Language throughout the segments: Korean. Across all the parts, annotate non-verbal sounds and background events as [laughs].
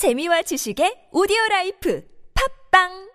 재미와 지식의 오디오 라이프. 팝빵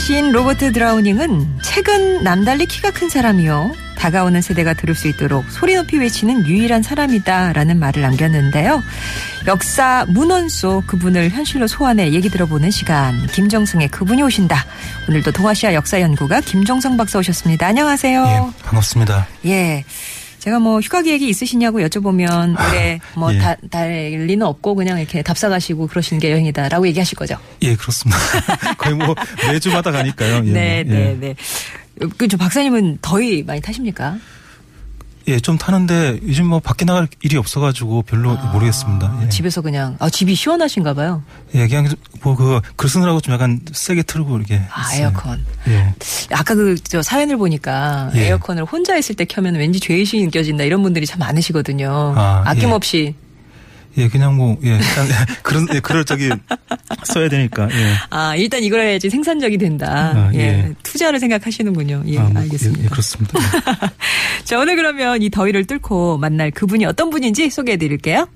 시인 로버트 드라우닝은 최근 남달리 키가 큰 사람이요. 다가오는 세대가 들을 수 있도록 소리 높이 외치는 유일한 사람이다 라는 말을 남겼는데요. 역사 문헌 속 그분을 현실로 소환해 얘기 들어보는 시간. 김정승의 그분이 오신다. 오늘도 동아시아 역사연구가 김정성 박사 오셨습니다. 안녕하세요. 예, 반갑습니다. 예. 제가 뭐 휴가 계획이 있으시냐고 여쭤보면 올해 뭐 예. 다, 달 리는 없고 그냥 이렇게 답사가시고 그러시는 게 여행이다라고 얘기하실 거죠. 예, 그렇습니다. [laughs] 거의 뭐 매주마다 가니까요. 예, 네, 뭐, 네, 예. 네. 그 저 박사님은 더위 많이 타십니까? 예, 좀 타는데 요즘 뭐 밖에 나갈 일이 없어가지고 별로 모르겠습니다. 예. 아, 집에서 그냥 아 집이 시원하신가 봐요. 예, 그냥 뭐그 글 쓰느라고 좀 약간 세게 틀고 이렇게. 아 있어요. 에어컨. 예. 아까 그 저 사연을 보니까 예. 에어컨을 혼자 있을 때 켜면 왠지 죄의식이 느껴진다 이런 분들이 참 많으시거든요. 아, 예. 아낌없이. 예, 그냥 뭐, 예, 일단 [laughs] 그런, 예, 그럴 적이 써야 되니까, 예. 아 일단 이걸 해야지 생산적이 된다. 아, 예. 예. 투자를 생각하시는군요. 예, 아, 뭐, 알겠습니다. 예, 예, 그렇습니다. [laughs] 자 오늘 그러면 이 더위를 뚫고 만날 그분이 어떤 분인지 소개해 드릴게요.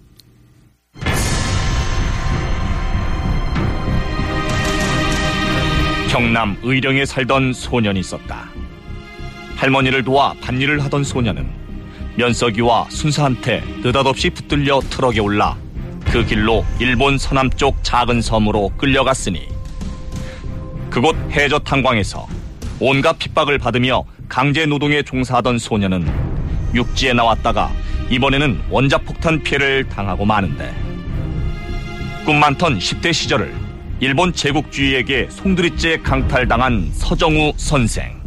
경남 의령에 살던 소년이 있었다. 할머니를 도와 밭일을 하던 소년은 면석이와 순사한테 느닷없이 붙들려 트럭에 올라 그 길로 일본 서남쪽 작은 섬으로 끌려갔으니 그곳 해저 탄광에서 온갖 핍박을 받으며 강제 노동에 종사하던 소년은 육지에 나왔다가 이번에는 원자폭탄 피해를 당하고 마는데 꿈 많던 10대 시절을 일본 제국주의에게 송두리째 강탈당한 서정우 선생.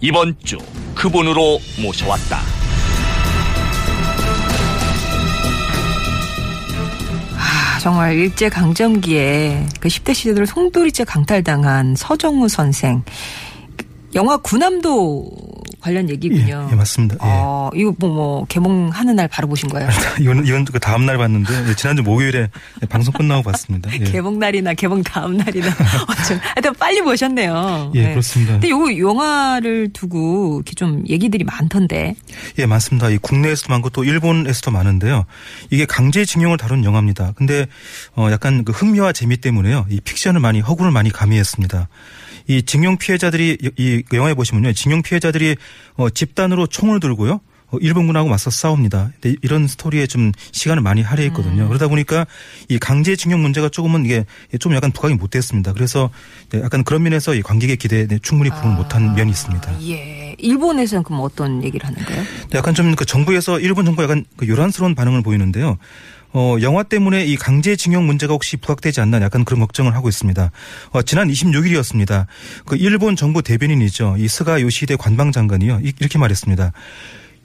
이번 주 그분으로 모셔왔다. 정말 일제 강점기에 그 10대 시절을 송두리째 강탈당한 서정우 선생. 영화 구남도 관련 예, 얘기군요. 예, 맞습니다. 예. 어, 이거 뭐, 뭐, 개봉하는 날 바로 보신 거예요? [laughs] 이건, 이건 그 다음 날 봤는데, 예, 지난주 목요일에 방송 끝나고 봤습니다. 예. 개봉 날이나 개봉 다음 날이나 [laughs] 어쩜 하여튼 빨리 보셨네요. 예, 네. 그렇습니다. 근데 요 영화를 두고 이렇게 좀 얘기들이 많던데. 예, 많습니다. 이 국내에서도 많고 또 일본에서도 많은데요. 이게 강제징용을 다룬 영화입니다. 근데 어 약간 그 흥미와 재미 때문에요. 이 픽션을 많이 허구를 많이 가미했습니다. 이 징용 피해자들이 이 영화에 보시면요. 징용 피해자들이 어 집단으로 총을 들고요. 어, 일본군하고 맞서 싸웁니다. 이런 스토리에 좀 시간을 많이 할애했거든요. 음. 그러다 보니까 이 강제징용 문제가 조금은 이게 좀 약간 부각이 못 됐습니다. 그래서 네, 약간 그런 면에서 이 관객의 기대에 네, 충분히 부응을 못한 면이 있습니다. 예. 일본에서는 그럼 어떤 얘기를 하는가요? 약간 좀 그 정부에서 일본 정부 약간 그 요란스러운 반응을 보이는데요. 어, 영화 때문에 이 강제징용 문제가 혹시 부각되지 않나 약간 그런 걱정을 하고 있습니다. 어, 지난 26일이었습니다. 그 일본 정부 대변인이죠. 이 스가 요시히데 관방장관이요. 이- 이렇게 말했습니다.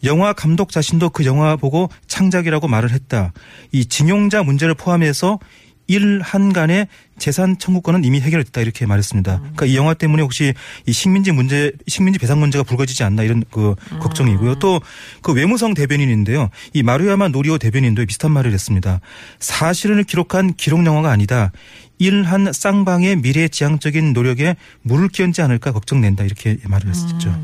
영화 감독 자신도 그 영화 보고 창작이라고 말을 했다. 이 징용자 문제를 포함해서 일한간의 재산 청구권은 이미 해결됐다 이렇게 말했습니다. 그러니까 이 영화 때문에 혹시 이 식민지 문제, 식민지 배상 문제가 불거지지 않나 이런 그 걱정이고요. 또 그 외무성 대변인인데요. 이 마루야마 노리오 대변인도 비슷한 말을 했습니다. 사실을 기록한 기록 영화가 아니다. 일한 쌍방의 미래 지향적인 노력에 물을 끼얹지 않을까 걱정된다 이렇게 말을 했었죠.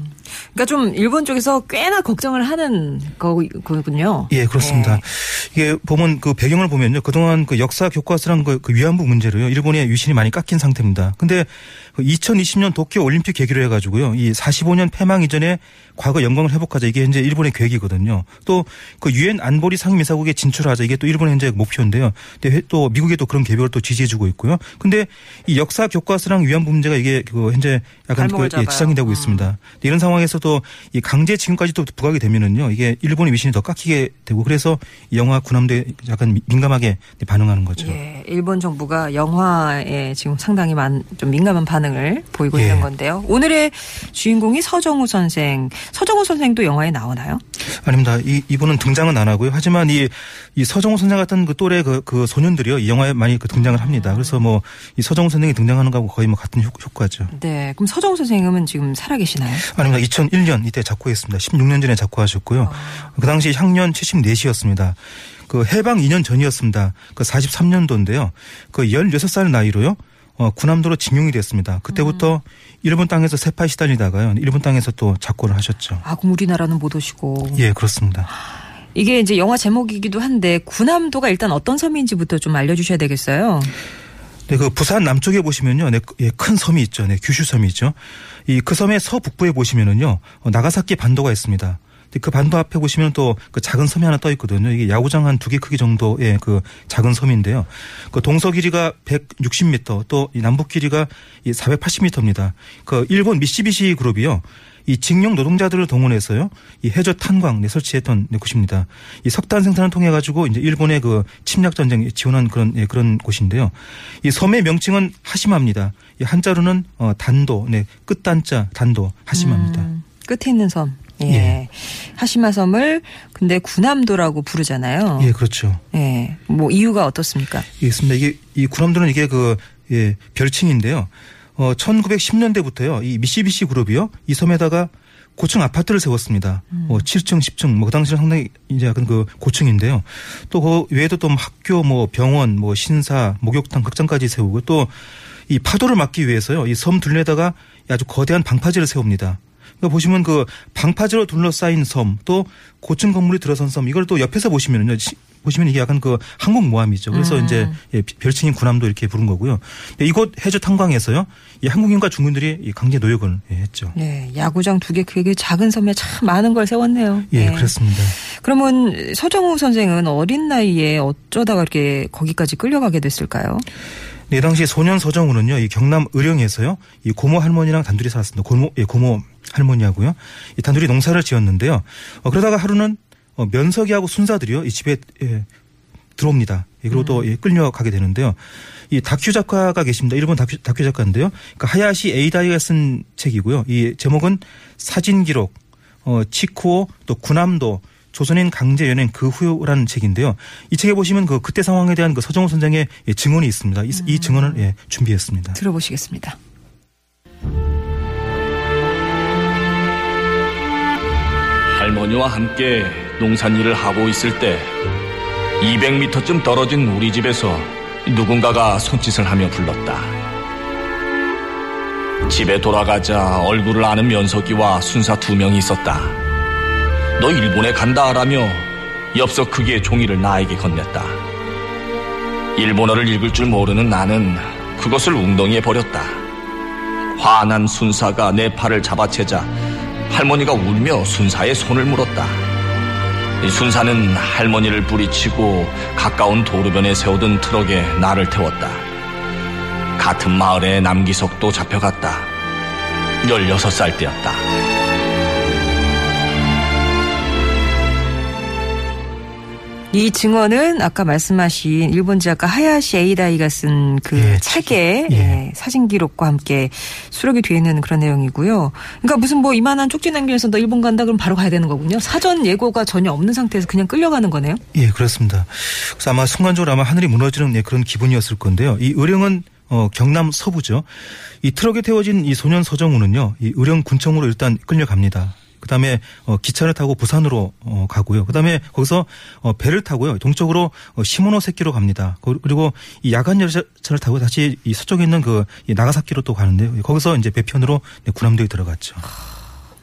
그러니까 좀 일본 쪽에서 꽤나 걱정을 하는 거군요. 예, 그렇습니다. 네. 이게 보면 그 배경을 보면요. 그동안 그 역사 교과서랑 그, 그 위안부 문제로요. 일본의 유신이 많이 깎인 상태입니다. 근데 그 2020년 도쿄 올림픽 계기로 해가지고요. 이 45년 패망 이전에 과거 영광을 회복하자 이게 현재 일본의 계획이거든요. 또 그 유엔 안보리 상임이사국에 진출하자 이게 또 일본의 현재 목표인데요. 또 미국에도 그런 계획을 또 지지해주고 있고요. 근데 이 역사 교과서랑 위안부 문제가 이게 그 현재 약간 그 예. 지장이 되고 음. 있습니다. 이런 상황에서도 이 강제 지금까지 또 부각이 되면은요 이게 일본의 위신이 더 깎이게 되고 그래서 이 영화 군함도에 약간 미- 민감하게 반응하는 거죠. 예, 일본 정부가 영화에 지금 상당히 많, 좀 민감한 반응을 보이고 예. 있는 건데요. 오늘의 주인공이 서정우 선생. 서정우 선생도 영화에 나오나요? 아닙니다. 이, 이분은 등장은 안 하고요. 하지만 이, 이 서정우 선생 같은 그 또래 그, 그 소년들이요. 이 영화에 많이 그 등장을 합니다. 그래서 뭐 이 서정우 선생이 등장하는 거하고 거의 뭐 같은 효, 효과죠. 네. 그럼 서정우 선생님은 지금 살아계시나요? 아닙니다. 2001년 이때 작고했습니다. 16년 전에 작고하셨고요. 그 당시 향년 74시였습니다. 그 해방 2년 전이었습니다. 그 43년도인데요. 그 16살 나이로요. 어, 군함도로 징용이 됐습니다. 그때부터 일본 땅에서 세파에 시달리다가요. 일본 땅에서 또 작고를 하셨죠. 아, 그럼 우리나라는 못 오시고. 예, 그렇습니다. 이게 이제 영화 제목이기도 한데 군함도가 일단 어떤 섬인지부터 좀 알려주셔야 되겠어요. 네, 그 부산 남쪽에 보시면요, 네, 예, 큰 섬이 있죠. 네, 규슈 섬이 있죠. 이 그 섬의 서북부에 보시면은요, 어, 나가사키 반도가 있습니다. 근데 그 반도 앞에 보시면 또 그 작은 섬이 하나 떠 있거든요. 이게 야구장 한 두 개 크기 정도의 그 작은 섬인데요. 그 동서 길이가 160m, 또이 남북 길이가 이 480m입니다. 그 일본 미쓰비시 그룹이요. 이 직용 노동자들을 동원해서요, 이 해저 탄광 네, 설치했던 네, 곳입니다. 이 석탄 생산을 통해 가지고 이제 일본의 그 침략 전쟁 지원한 그런 예, 그런 곳인데요. 이 섬의 명칭은 하시마입니다. 이 한자로는 어 단도, 네 끝단자 단도 하시마입니다. 음, 끝에 있는 섬. 예. 예. 하시마 섬을 근데 군함도라고 부르잖아요. 예, 그렇죠. 예. 뭐 이유가 어떻습니까? 예, 있습니다. 이게 이 군함도는 이게 그 예, 별칭인데요. 어 1910년대부터요. 이 미시비시 그룹이요. 이 섬에다가 고층 아파트를 세웠습니다. 뭐 7층, 10층, 뭐 그 당시는 상당히 이제 약간 그 고층인데요. 또 그 외에도 또 학교, 뭐 병원, 뭐 신사, 목욕탕, 극장까지 세우고 또 이 파도를 막기 위해서요. 이 섬 둘레다가 아주 거대한 방파제를 세웁니다. 그러니까 보시면 그 방파제로 둘러싸인 섬, 또 고층 건물이 들어선 섬, 이걸 또 옆에서 보시면은요. 시- 보시면 이게 약간 그 항공 모함이죠. 그래서 음. 이제 예, 별칭인 군함도 이렇게 부른 거고요. 이곳 해저 탄광에서요. 이 한국인과 중국인들이 이 강제 노역을 예, 했죠. 네. 야구장 두 개 크기 작은 섬에 참 많은 걸 세웠네요. 예, 네. 그렇습니다. 그러면 서정우 선생은 어린 나이에 어쩌다가 이렇게 거기까지 끌려가게 됐을까요? 네, 당시 소년 서정우는요, 이 경남 의령에서요, 이 고모 할머니랑 단둘이 살았습니다. 고모, 예, 고모 할머니하고요. 이 단둘이 농사를 지었는데요. 어, 그러다가 하루는 어, 면석이하고 순사들이요, 이 집에, 예, 들어옵니다. 예, 그리고 또 예, 끌려가게 되는데요. 이 다큐 작가가 계십니다. 일본 다큐, 다큐 작가인데요. 그러니까 하야시 에이다이가 쓴 책이고요. 이 제목은 사진 기록, 어, 치쿠오, 또 군함도, 조선인 강제 연행 그 후라는 책인데요. 이 책에 보시면 그 그때 상황에 대한 그 서정우 선생의 예, 증언이 있습니다. 이, 이 증언을 예, 준비했습니다. 들어보시겠습니다. 할머니와 함께 농산일을 하고 있을 때 200m쯤 떨어진 우리 집에서 누군가가 손짓을 하며 불렀다. 집에 돌아가자 얼굴을 아는 면석이와 순사 두 명이 있었다. 너 일본에 간다라며 엽서 크기의 종이를 나에게 건넸다. 일본어를 읽을 줄 모르는 나는 그것을 웅덩이에 버렸다. 화난 순사가 내 팔을 잡아채자 할머니가 울며 순사의 손을 물었다. 이 순사는 할머니를 뿌리치고 가까운 도로변에 세우던 트럭에 나를 태웠다. 같은 마을에 남기석도 잡혀갔다. 16살 때였다. 이 증언은 아까 말씀하신 일본 작가 하야시 에이다이가 쓴그 예, 책에 예. 예, 사진 기록과 함께 수록이 되어 있는 그런 내용이고요. 그러니까 무슨 뭐 이만한 쪽지 남기면서 너 일본 간다 그럼 바로 가야 되는 거군요. 사전 예고가 전혀 없는 상태에서 그냥 끌려가는 거네요. 예, 그렇습니다. 그래서 아마 순간적으로 아마 하늘이 무너지는 예, 그런 기분이었을 건데요. 이 의령은 어, 경남 서부죠. 이 트럭에 태워진 이 소년 서정우는요, 이 의령 군청으로 일단 끌려갑니다. 그 다음에 어, 기차를 타고 부산으로 어, 가고요. 그 다음에 거기서 어, 배를 타고요. 동쪽으로 어, 시모노세키로 갑니다. 거- 그리고 이 야간 열차를 타고 다시 이 서쪽에 있는 그이 나가사키로 또 가는데요. 거기서 이제 배편으로 네, 군함도에 들어갔죠.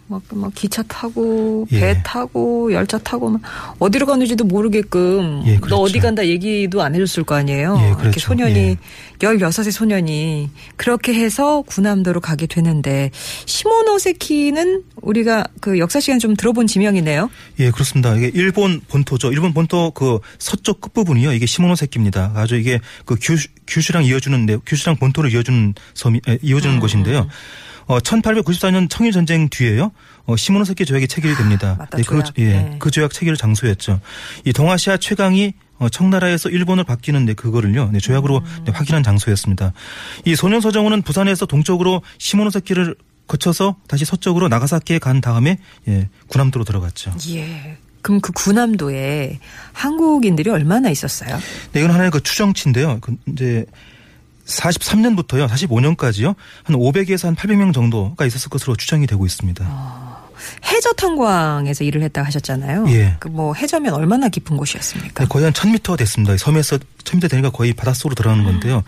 막, 막 기차 타고 예. 배 타고 열차 타고 막 어디로 가는지도 모르게끔 예, 너 그렇죠. 어디 간다 얘기도 안 해줬을 거 아니에요. 예, 이렇게 그렇죠. 소년이 예. 16의 소년이 그렇게 해서 구남도로 가게 되는데 시모노세키는 우리가 그 역사 시간 좀 들어본 지명이네요. 예, 그렇습니다. 이게 일본 본토죠. 일본 본토 그 서쪽 끝부분이요. 이게 시모노세키입니다. 아주 이게 그 규슈, 규슈랑 이어주는, 네, 규슈랑 본토를 이어주는 섬이, 에, 이어주는 음. 곳인데요. 어, 1894년 청일 전쟁 뒤에요. 어, 시모노세키 조약이 체결이 됩니다. 맞다, 네, 그, 조약. 예, 네. 그 조약 체결 장소였죠. 이 동아시아 최강이 어, 청나라에서 일본을 바뀌는데 그거를요 네, 조약으로 음. 네, 확인한 장소였습니다. 이 소년 서정훈은 부산에서 동쪽으로 시모노세키를 거쳐서 다시 서쪽으로 나가사키에 간 다음에 예, 구남도로 들어갔죠. 예. 그럼 그 구남도에 한국인들이 얼마나 있었어요? 네, 이건 하나의 그 추정치인데요. 그 이제 43년부터요, 45년까지요, 한 500에서 한 800명 정도가 있었을 것으로 추정이 되고 있습니다. 해저 탄광에서 일을 했다 하셨잖아요. 예. 그 뭐 해저면 얼마나 깊은 곳이었습니까? 네, 거의 한 1000m 됐습니다. 이 섬에서 1000m 되니까 거의 바닷속으로 들어가는 건데요.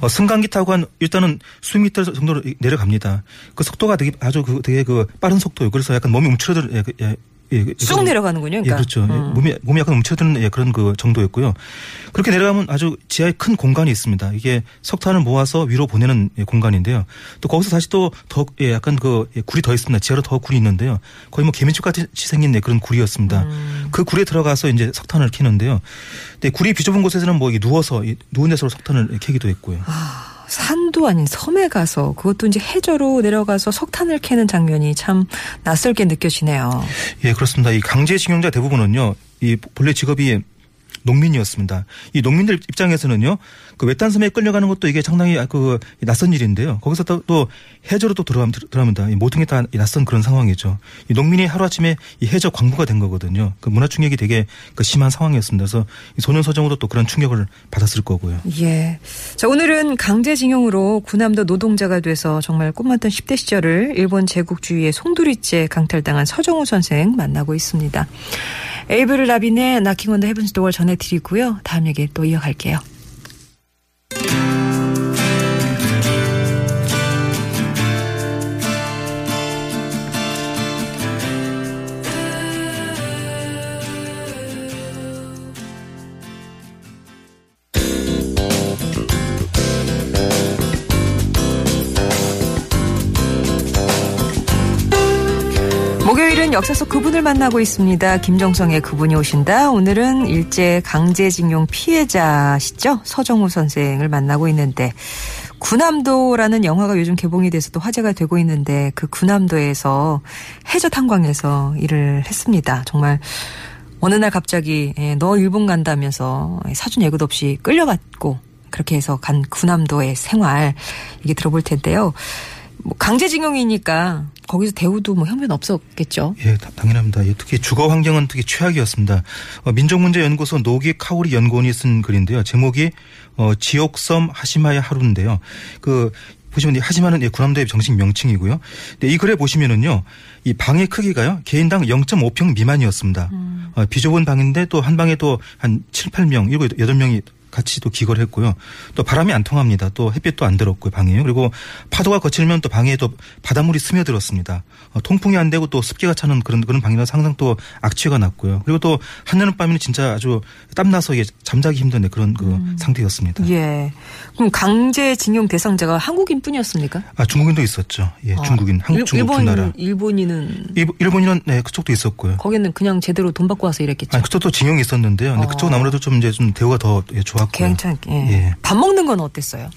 어, 승강기 타고 한 일단은 수 미터 정도로 내려갑니다. 그 속도가 되게 아주 그 되게 그 빠른 속도예요. 그래서 약간 몸이 움츠러들 예, 그, 예, 예, 그- 쑥 내려가는군요. 예, 그러니까. 그렇죠. 예, 음. 몸이 몸이 약간 움츠러드는 예, 그런 그 정도였고요. 그렇게 내려가면 아주 지하에 큰 공간이 있습니다. 이게 석탄을 모아서 위로 보내는 예, 공간인데요. 또 거기서 다시 또더 예, 약간 그 예, 굴이 더 있습니다. 지하로 더 굴이 있는데요. 거의 뭐 개미집 같이 생긴 예, 그런 굴이었습니다. 음. 그 굴에 들어가서 이제 석탄을 캐는데요. 근데 굴이 비좁은 곳에서는 뭐 누워서 이 누운 데서 석탄을 캐기도 했고요. 산도 아닌 섬에 가서 그것도 이제 해저로 내려가서 석탄을 캐는 장면이 참 낯설게 느껴지네요. 예, 그렇습니다. 이 강제징용자 대부분은요, 이 본래 직업이 농민이었습니다. 이 농민들 입장에서는요, 그 외딴 섬에 끌려가는 것도 이게 상당히 그 낯선 일인데요. 거기서 또, 또 해저로 또 들어가면, 들어갑니다. 이 모든 게 다 낯선 그런 상황이죠. 이 농민이 하루 아침에 이 해저 광부가 된 거거든요. 그 문화 충격이 되게 그 심한 상황이었습니다. 그래서 이 소년 서정으로 또 그런 충격을 받았을 거고요. 예. 자, 오늘은 강제징용으로 구남도 노동자가 돼서 정말 꿈만던 10대 시절을 일본 제국주의의 송두리째 강탈당한 서정우 선생 만나고 있습니다. 에이브를 라빈의 나킹 온 더 헤븐스 도어를 전해드리고요. 다음 얘기 또 이어갈게요. 목요일은 역사 속 그분을 만나고 있습니다. 김정성의 그분이 오신다. 오늘은 일제 강제징용 피해자시죠? 서정우 선생을 만나고 있는데 구남도라는 영화가 요즘 개봉이 돼서 또 화제가 되고 있는데 그 구남도에서 해저 탄광에서 일을 했습니다. 정말 어느 날 갑자기 예, 너 일본 간다면서 사준 예고도 없이 끌려갔고 그렇게 해서 간 구남도의 생활 이게 들어볼 텐데요. 뭐 강제징용이니까 거기서 대우도 뭐 형편 없었겠죠. 예, 다- 당연합니다. 예, 특히 주거 환경은 특히 최악이었습니다. 어, 민족문제연구소 노기 카오리 연구원이 쓴 글인데요. 제목이 어, 지옥섬 하시마의 하루인데요. 그 보시면 이 하시마는 예, 구남도의 정식 명칭이고요. 근데 이 글에 보시면은요, 이 방의 크기가요 개인당 0.5평 미만이었습니다. 어, 비좁은 방인데 또 한 방에 또 한 7, 8명, 7, 8명이 같이 또 기거를 했고요. 또 바람이 안 통합니다. 또 햇빛도 안 들었고요, 방에요. 그리고 파도가 거칠면 또 방에 또 바닷물이 스며들었습니다. 어, 통풍이 안 되고 또 습기가 차는 그런 그런 방이라 상상 또 악취가 났고요. 그리고 또 한여름 밤에는 진짜 아주 땀나서 이게 잠자기 힘든 그런 그 상태였습니다. 예. 그럼 강제징용 대상자가 한국인 뿐이었습니까? 아 중국인도 있었죠. 예, 아, 중국인, 한국, 일- 중국 두 일본, 나라. 일본인은 일- 일본 인은 네, 그쪽도 있었고요. 거기는 그냥 제대로 돈 받고 와서 일했겠죠. 아니, 그쪽도 징용이 있었는데요. 근데 어. 그쪽은 아무래도 좀 이제 좀 대우가 더 예, 좋 았고요. 괜찮게. 예. 예. 밥 먹는 건 어땠어요?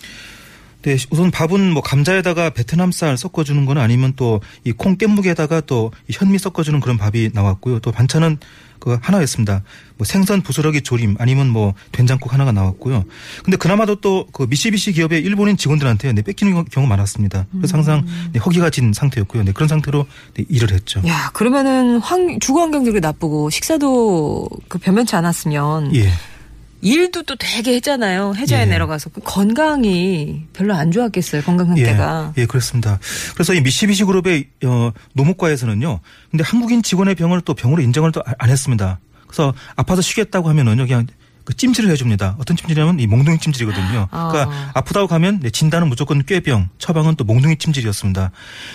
네, 우선 밥은 뭐 감자에다가 베트남 쌀 섞어주는 건 아니면 또 이 콩 깻묵에다가 또이 현미 섞어주는 그런 밥이 나왔고요. 또 반찬은 그 하나였습니다. 뭐 생선 부스러기 조림 아니면 뭐 된장국 하나가 나왔고요. 근데 그나마도 또 그 미시비시 기업의 일본인 직원들한테 네, 뺏기는 경우 많았습니다. 그래서 항상 네, 허기가 진 상태였고요. 네, 그런 상태로 네, 일을 했죠. 야, 그러면은 환, 주거 환경도 나쁘고 식사도 그 변변치 않았으면 예. 일도 또 되게 했잖아요. 해저에 예. 내려가서 그 건강이 별로 안 좋았겠어요. 건강 상태가. 예, 예, 그렇습니다. 그래서 이 미시비시 그룹의 어, 노무과에서는요. 근데 한국인 직원의 병을 또 병으로 인정을 또 안 했습니다. 그래서 아파서 쉬겠다고 하면은요, 그냥 그 찜질을 해줍니다. 어떤 찜질이냐면 이 몽둥이 찜질이거든요. 아. 그러니까 아프다고 가면 네, 진단은 무조건 꾀병, 처방은 또 몽둥이 찜질이었습니다.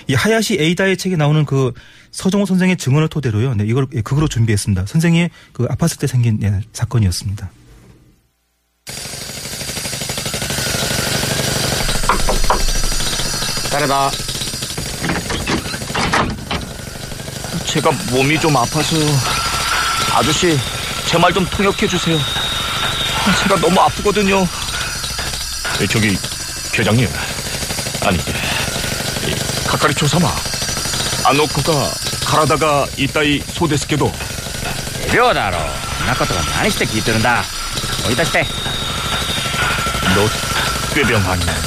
이 하야시 에이다의 책에 나오는 그 서정호 선생의 증언을 토대로요. 네, 이걸 예, 극으로 준비했습니다. 선생이 그 아팠을 때 생긴 예, 사건이었습니다. 따르다. 제가 몸이 좀 아파서요. 아저씨, 제 말 좀 통역해 주세요. 제가 너무 아프거든요. 저기 계장님, 아니 가까리 조사마. 아노코가 가라다가 이따이 소데스케도 秒だろうそんなことが何して聞いてるんだ追い出して 너 꾀병 아니냐니?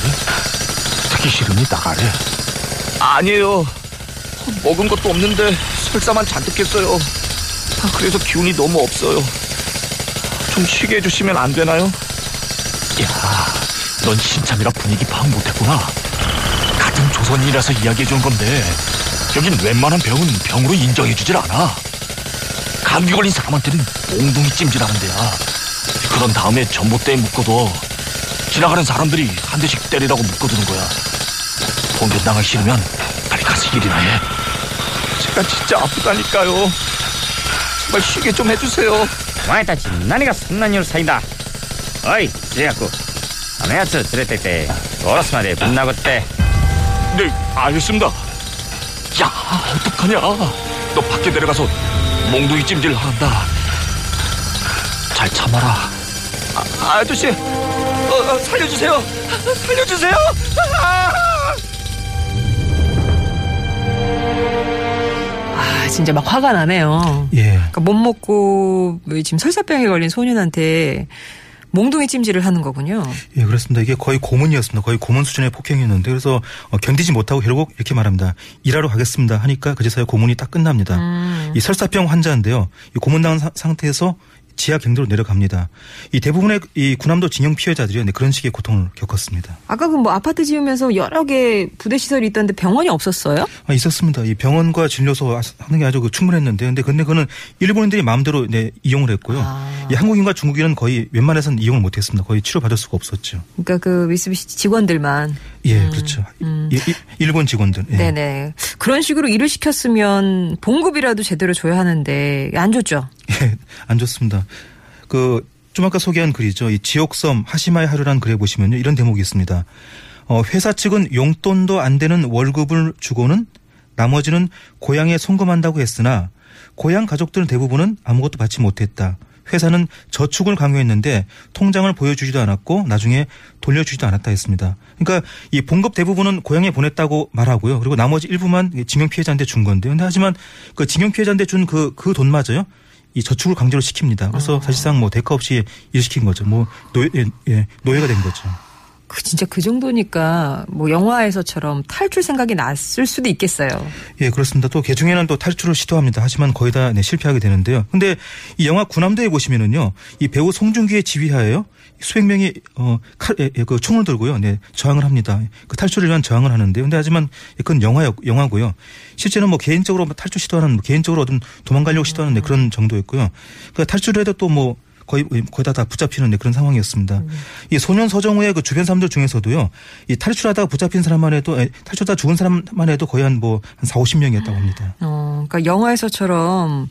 듣기 싫으니 나가래. 아니에요. 먹은 것도 없는데 설사만 잔뜩 했어요. 아, 그래서 기운이 너무 없어요. 좀 쉬게 해주시면 안 되나요? 야, 넌 신참이라 분위기 파악 못했구나. 같은 조선인이라서 이야기해준 건데 여긴 웬만한 병은 병으로 인정해주질 않아. 감기 걸린 사람한테는 몽둥이 찜질하는 데야. 그런 다음에 전봇대에 묶어둬. 지나가는 사람들이 한 대씩 때리라고 묶어두는 거야. 공격당하기 싫으면 빨리 가서 일이나 해. 제가 진짜 아프다니까요. 정말 쉬게 좀 해주세요. 와이다 진나니가 산난이로 사이다. 어이, 지야쿠. 아메야츠 드레테테. 오라스마데 분나고때. 네, 알겠습니다. 야, 어떡하냐. 너 밖에 데려가서 몽둥이 찜질 한다. 잘 참아라. 아, 아저씨, 어, 어, 살려주세요. 살려주세요. 아! 아, 진짜 막 화가 나네요. 예. 그러니까 못 먹고 지금 설사병에 걸린 소년한테 몽둥이 찜질을 하는 거군요. 예, 그렇습니다. 이게 거의 고문이었습니다. 거의 고문 수준의 폭행이었는데 그래서 어, 견디지 못하고 결국 이렇게 말합니다. 일하러 가겠습니다. 하니까 그제서야 고문이 딱 끝납니다. 이 설사병 환자인데요. 이 고문당한 사- 상태에서 지하 경로로 내려갑니다. 이 대부분의 이 군함도 징용 피해자들이 네, 그런 식의 고통을 겪었습니다. 아까 그 뭐 아파트 지으면서 여러 개 부대 시설이 있던데 병원이 없었어요? 아, 있었습니다. 이 병원과 진료소 하는 게 아주 그 충분했는데, 근데 근데 그는 일본인들이 마음대로 네, 이용을 했고요. 아. 이 한국인과 중국인은 거의 웬만해서는 이용을 못했습니다. 거의 치료 받을 수가 없었죠. 그러니까 그 미쓰비시 직원들만. 예, 그렇죠. 이- 이- 일본 직원들. 예. 음. 네네. 그런 식으로 일을 시켰으면 봉급이라도 제대로 줘야 하는데 안 줬죠. 예, 안 좋습니다. 그, 좀 아까 소개한 글이죠. 이 지옥섬 하시마의 하루란 글에 보시면요. 이런 대목이 있습니다. 어, 회사 측은 용돈도 안 되는 월급을 주고는 나머지는 고향에 송금한다고 했으나 고향 가족들 대부분은 아무것도 받지 못했다. 회사는 저축을 강요했는데 통장을 보여주지도 않았고 나중에 돌려주지도 않았다 했습니다. 그러니까 이 봉급 대부분은 고향에 보냈다고 말하고요. 그리고 나머지 일부만 징용 피해자한테 준 건데요. 근데 하지만 그 징용 피해자한테 준 그 그돈 맞아요. 이 저축을 강제로 시킵니다. 그래서 사실상 뭐 대가 없이 일시킨 거죠. 뭐 노예, 예, 예, 노예가 된 거죠. 그 진짜 그 정도니까 뭐 영화에서처럼 탈출 생각이 났을 수도 있겠어요. 예, 그렇습니다. 또 개중에는 또 탈출을 시도합니다. 하지만 거의 다 네, 실패하게 되는데요. 근데 이 영화 군함대에 보시면은요, 이 배우 송중기의 지휘하에요. 수백 명이 어, 칼, 예, 예, 그 총을 들고요, 네, 저항을 합니다. 그 탈출을 위한 저항을 하는데요. 근데 하지만 그건 영화였, 영화고요. 실제는 뭐 개인적으로 뭐 탈출 시도하는, 뭐 개인적으로 어떤 도망가려고 시도하는 네, 그런 정도였고요. 그 탈출을 해도 또뭐 거의 거의 다, 다 붙잡히는 네, 그런 상황이었습니다. 이 소년 서정우의 그 주변 사람들 중에서도요, 이 탈출하다가 붙잡힌 사람만 해도 에, 탈출하다 죽은 사람만 해도 거의 한 뭐한 4, 50명이었다고 합니다. 어, 그러니까 영화에서처럼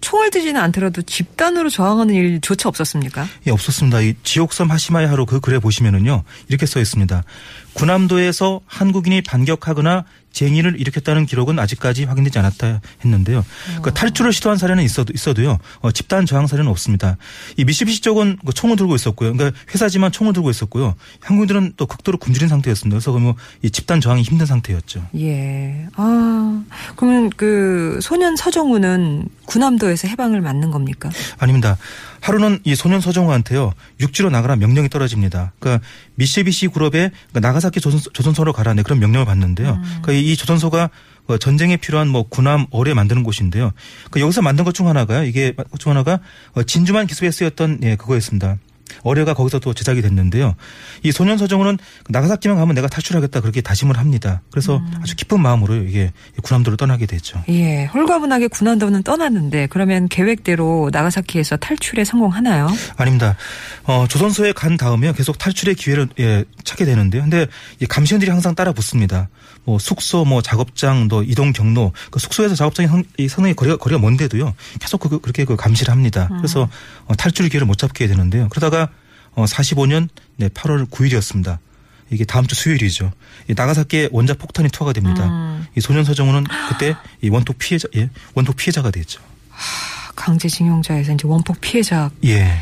총을 들지는 않더라도 집단으로 저항하는 일조차 없었습니까? 예, 없었습니다. 이 지옥섬 하시마의 하루 그 글에 보시면은요, 이렇게 써 있습니다. 군함도에서 한국인이 반격하거나 쟁의를 일으켰다는 기록은 아직까지 확인되지 않았다 했는데요. 그 탈출을 시도한 사례는 있어도, 있어도요, 어, 집단 저항 사례는 없습니다. 이 미쓰비시 쪽은 그 총을 들고 있었고요. 그러니까 회사지만 총을 들고 있었고요. 한국인들은 또 극도로 굶주린 상태였습니다. 그래서 뭐 이 집단 저항이 힘든 상태였죠. 예. 아, 그러면 그 소년 서정우는 군함도에서 해방을 맞는 겁니까? 아닙니다. 하루는 이 소년 서정우한테요 육지로 나가라 명령이 떨어집니다. 그러니까 미쓰비시 그룹에 그러니까 나가사키 조선소, 조선 소로 가라 네, 그런 명령을 받는데요. 그러니까 이 조선소가 어, 전쟁에 필요한 뭐 군함 어뢰 만드는 곳인데요. 그 여기서 만든 것 중 하나가요. 이게 중 하나가 어, 진주만 기습에 쓰였던 예 그거였습니다. 어뢰가 거기서 또 제작이 됐는데요. 이 소년 서정훈은 나가사키만 가면 내가 탈출하겠다 그렇게 다짐을 합니다. 그래서 음. 아주 기쁜 마음으로 이게 군함도를 떠나게 됐죠. 예, 홀가분하게 군함도는 떠났는데 그러면 계획대로 나가사키에서 탈출에 성공하나요? 아닙니다. 어, 조선소에 간 다음에 계속 탈출의 기회를 예, 찾게 되는데요. 근데 이 감시원들이 항상 따라 붙습니다. 뭐 숙소, 뭐 작업장, 또 이동 경로, 그 숙소에서 작업장이 상, 이 상당히 거리가 거리가 먼데도요. 계속 그, 그렇게 그 감시를 합니다. 그래서 어, 탈출 기회를 못 잡게 되는데요. 그러다가 어, 45년 네, 8월 9일이었습니다. 이게 다음 주 수요일이죠. 이 나가사키에 원자 폭탄이 투하가 됩니다. 음. 이 소년 서정훈은 그때 이 원폭 피해자, 예, 원폭 피해자가 됐죠. 강제징용자에서 이제 원폭 피해자까지 예.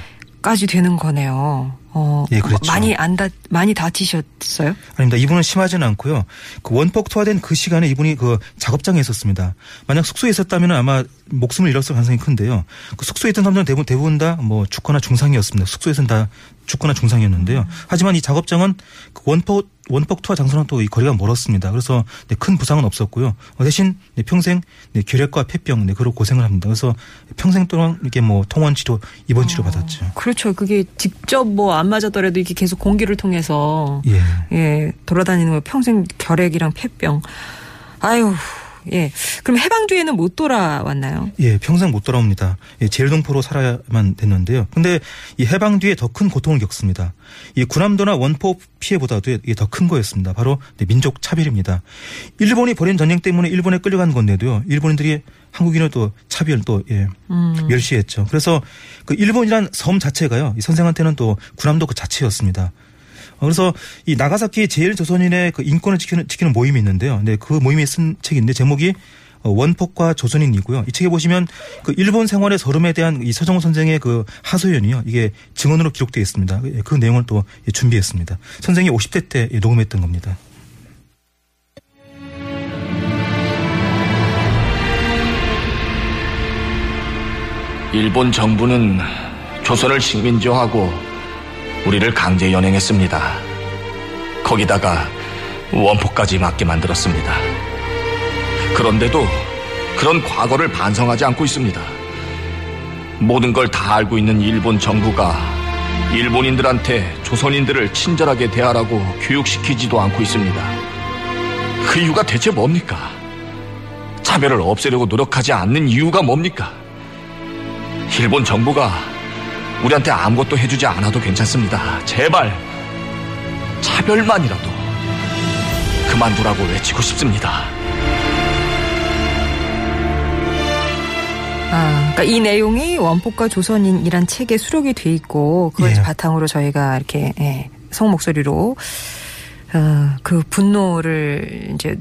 되는 거네요. 어, 예, 그랬죠. 많이 안 다, 많이 다치셨어요? 아닙니다. 이분은 심하지는 않고요. 그 원폭 투하된 그 시간에 이분이 그 작업장에 있었습니다. 만약 숙소에 있었다면 아마 목숨을 잃었을 가능성이 큰데요. 그 숙소에 있던 사람들은 대부분, 대부분 다 뭐 죽거나 중상이었습니다. 숙소에서는 다 죽거나 중상이었는데요. 하지만 이 작업장은 그 원폭 원폭 투하 장소랑 또 이 거리가 멀었습니다. 그래서 네, 큰 부상은 없었고요. 어, 대신 네, 평생 네, 결핵과 폐병 네, 그로 고생을 합니다. 그래서 평생 동안 이렇게 뭐 통원 치료, 입원 치료 받았죠. 그렇죠. 그게 직접 뭐 안 맞았더라도 이게 계속 공기를 통해서 예. 예, 돌아다니는 거 평생 결핵이랑 폐병. 아유, 예. 그럼 해방 뒤에는 못 돌아왔나요? 예, 평생 못 돌아옵니다. 예, 제일동포로 살아야만 됐는데요. 근데 이 해방 뒤에 더 큰 고통을 겪습니다. 이 군함도나 원포 피해보다도 이게 더 큰 거였습니다. 바로 네, 민족 차별입니다. 일본이 벌인 전쟁 때문에 일본에 끌려간 건데도요. 일본인들이 한국인을 또 차별 또 예, 멸시했죠. 그래서 그 일본이란 섬 자체가요. 이 선생한테는 또 군함도 그 자체였습니다. 어, 그래서 이 나가사키 제일 조선인의 그 인권을 지키는, 지키는 모임이 있는데요. 네, 그 모임이 쓴 책인데 제목이 어, 원폭과 조선인이고요. 이 책에 보시면 그 일본 생활의 서름에 대한 이 서정호 선생의 그 하소연이요. 이게 증언으로 기록되어 있습니다. 그- 그 내용을 또 예, 준비했습니다. 선생이 50대 때 예, 녹음했던 겁니다. 일본 정부는 조선을 식민지화하고 우리를 강제 연행했습니다. 거기다가 원폭까지 맞게 만들었습니다. 그런데도 그런 과거를 반성하지 않고 있습니다. 모든 걸 다 알고 있는 일본 정부가 일본인들한테 조선인들을 친절하게 대하라고 교육시키지도 않고 있습니다. 그 이유가 대체 뭡니까? 차별을 없애려고 노력하지 않는 이유가 뭡니까? 일본 정부가 우리한테 아무것도 해주지 않아도 괜찮습니다. 제발 차별만이라도 그만두라고 외치고 싶습니다. 아, 그러니까 이 내용이 원폭과 조선인이란 책에 수록이 돼 있고 그걸 예. 바탕으로 저희가 이렇게 예, 성 목소리로 어, 그 분노를 이제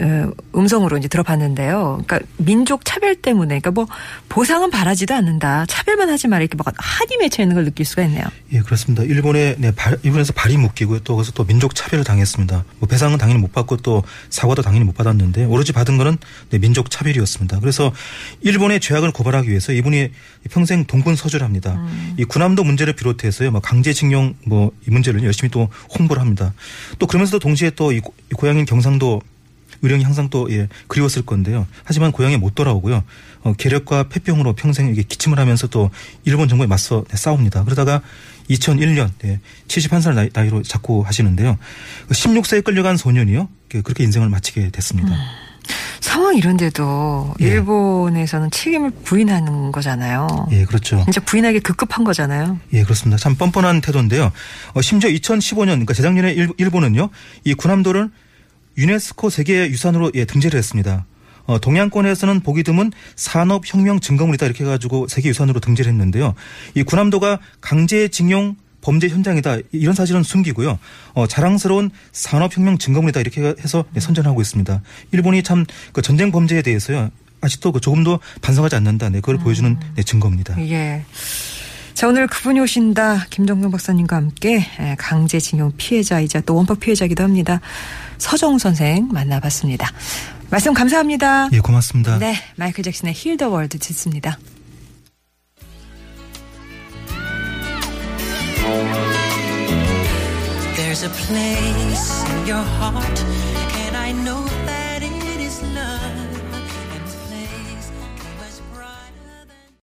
어, 음성으로 이제 들어봤는데요. 그러니까 민족 차별 때문에 그러니까 뭐 보상은 바라지도 않는다. 차별만 하지 말아 이렇게 막 한이 맺혀 있는 걸 느낄 수가 있네요. 예, 그렇습니다. 일본에 네, 발, 일본에서 발이 묶이고요. 또 거기서 또 민족 차별을 당했습니다. 뭐 배상은 당연히 못 받고 또 사과도 당연히 못 받았는데 오로지 받은 거는 네, 민족 차별이었습니다. 그래서 일본의 죄악을 고발하기 위해서 이분이 평생 동군 서주를 합니다. 이 군함도 문제를 비롯해서요, 뭐 강제징용 뭐 이 문제를 열심히 또 홍보를 합니다. 또 그러면서도 동시에 또 이 고향인 경상도 의령이 항상 또 예, 그리웠을 건데요. 하지만 고향에 못 돌아오고요. 어, 계력과 폐병으로 평생 이게 기침을 하면서 또 일본 정부에 맞서 네, 싸웁니다. 그러다가 2001년 네, 71살 나이, 나이 로 자꾸 하시는데요. 16세에 끌려간 소년이요. 그- 그렇게 인생을 마치게 됐습니다. 상황 이런데도 예. 일본에서는 책임을 부인하는 거잖아요. 예, 그렇죠. 진짜 부인하기 급급한 거잖아요. 예, 그렇습니다. 참 뻔뻔한 태도인데요. 어, 심지어 2015년, 그러니까 재작년에 일, 일본은요, 이 군함도를 유네스코 세계유산으로 예, 등재를 했습니다. 어, 동양권에서는 보기 드문 산업혁명 증거물이다 이렇게 해가지고 세계유산으로 등재를 했는데요. 이 군함도가 강제징용 범죄 현장이다 이런 사실은 숨기고요. 어, 자랑스러운 산업혁명 증거물이다 이렇게 해서 네, 선전하고 있습니다. 일본이 참 그 전쟁 범죄에 대해서요. 아직도 그 조금도 반성하지 않는다. 네, 그걸 보여주는 네, 증거입니다. 예. 자, 오늘 그분이 오신다. 김종성 박사님과 함께 예, 강제징용 피해자이자 또 원폭 피해자이기도 합니다. 서정우 선생 만나봤습니다. 말씀 감사합니다. 예, 고맙습니다. 네, 마이클 잭슨의 Heal the World 듣습니다. There's a place in your heart,